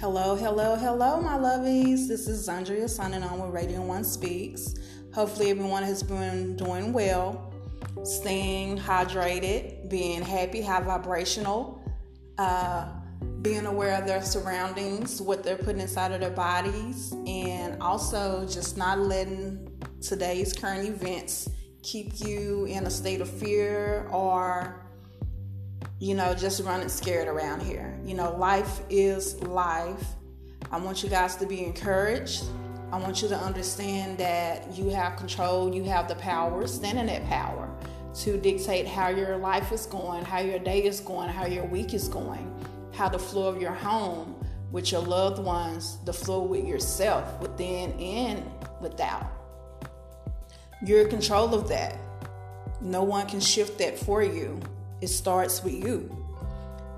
Hello, hello, hello, my lovies. This is Andrea signing on with Radio One Speaks. Hopefully, everyone has been doing well, staying hydrated, being happy, high vibrational, uh, being aware of their surroundings, what they're putting inside of their bodies, and also just not letting today's current events keep you in a state of fear or you know, just running scared around here. You know, life is life. I want you guys to be encouraged. I want you to understand that you have control, you have the power, stand in that power to dictate how your life is going, how your day is going, how your week is going, how the flow of your home with your loved ones, the flow with yourself, within and without. You're in control of that. No one can shift that for you. It starts with you.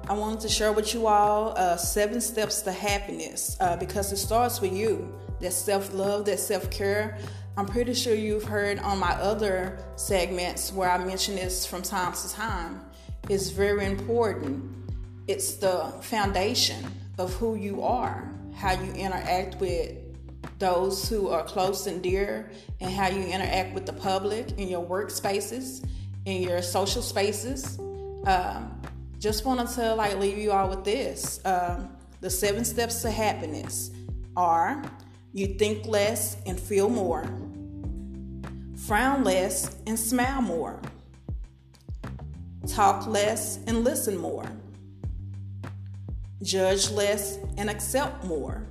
I wanted to share with you all uh, seven steps to happiness uh, because it starts with you. That self love, that self care. I'm pretty sure you've heard on my other segments where I mention this from time to time. It's very important. It's the foundation of who you are, how you interact with those who are close and dear, and how you interact with the public in your workspaces, in your social spaces. Um, just wanted to like leave you all with this. Um, the seven steps to happiness are you think less and feel more, frown less and smile more, talk less and listen more, judge less and accept more,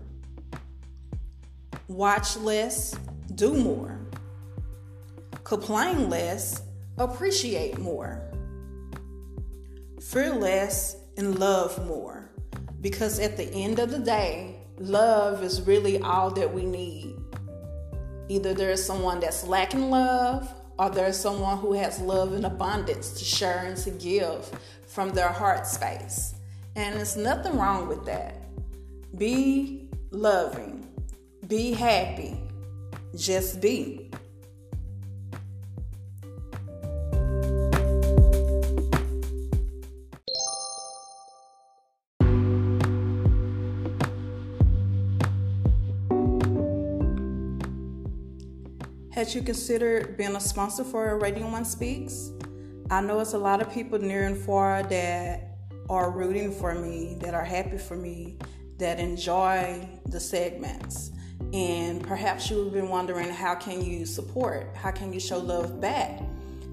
watch less, do more, complain less, appreciate more fear less and love more. Because at the end of the day, love is really all that we need. Either there's someone that's lacking love, or there's someone who has love in abundance to share and to give from their heart space. And there's nothing wrong with that. Be loving, be happy, just be. Had you considered being a sponsor for Radio One Speaks? I know it's a lot of people near and far that are rooting for me, that are happy for me, that enjoy the segments. And perhaps you've been wondering how can you support? How can you show love back?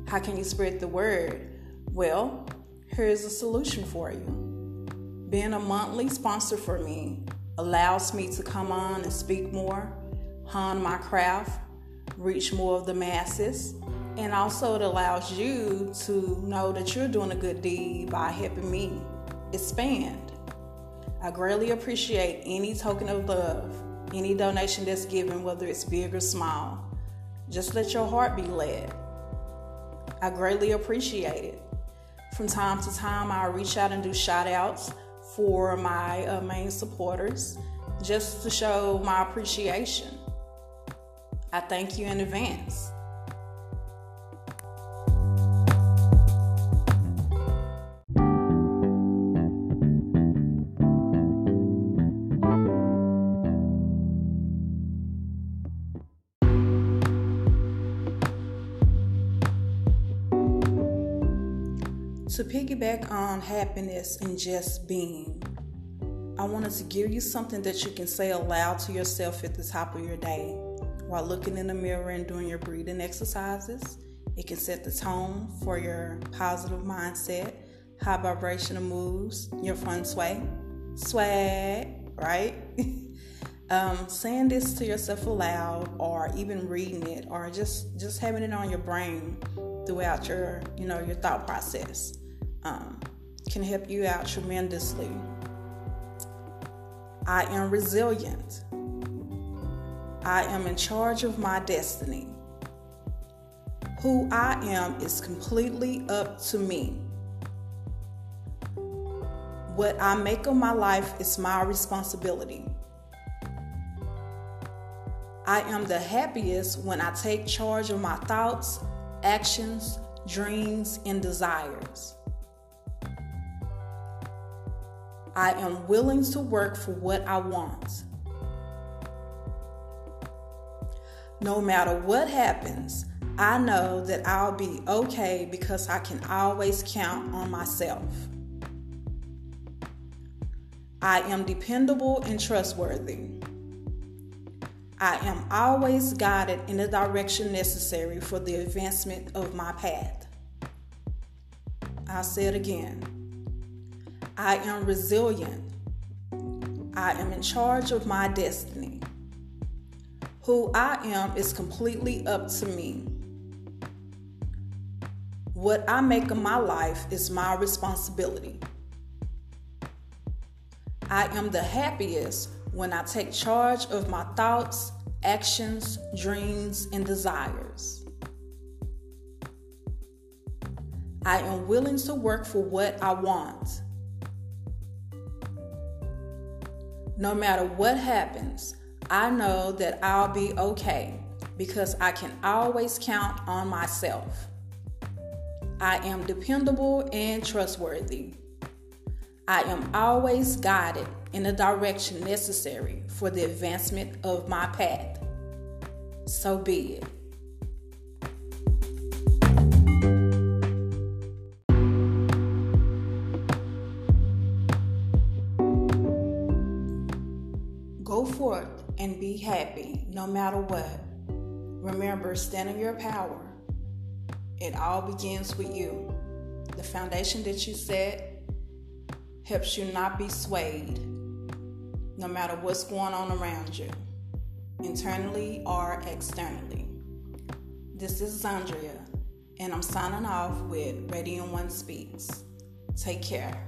How can you spread the word? Well, here's a solution for you. Being a monthly sponsor for me allows me to come on and speak more, hone my craft, reach more of the masses. And also, it allows you to know that you're doing a good deed by helping me expand. I greatly appreciate any token of love, any donation that's given, whether it's big or small. Just let your heart be led. I greatly appreciate it. From time to time, I'll reach out and do shout outs for my uh, main supporters just to show my appreciation. I thank you in advance. To piggyback on happiness and just being, I wanted to give you something that you can say aloud to yourself at the top of your day while looking in the mirror and doing your breathing exercises. It can set the tone for your positive mindset, high vibrational moves, your fun sway, swag, right? um, saying this to yourself aloud, or even reading it, or just just having it on your brain throughout your you know your thought process um, can help you out tremendously. I am resilient. I am in charge of my destiny. Who I am is completely up to me. What I make of my life is my responsibility. I am the happiest when I take charge of my thoughts, actions, dreams, and desires. I am willing to work for what I want. No matter what happens, I know that I'll be okay because I can always count on myself. I am dependable and trustworthy. I am always guided in the direction necessary for the advancement of my path. I'll say it again. I am resilient. I am in charge of my destiny. Who I am is completely up to me. What I make of my life is my responsibility. I am the happiest when I take charge of my thoughts, actions, dreams, and desires. I am willing to work for what I want. No matter what happens, I know that I'll be okay because I can always count on myself. I am dependable and trustworthy. I am always guided in the direction necessary for the advancement of my path. So be it. Go forth and be happy no matter what. Remember, stand in your power. It all begins with you. The foundation that you set helps you not be swayed no matter what's going on around you, internally or externally. This is Zandria, and I'm signing off with Radiant One Speaks. Take care.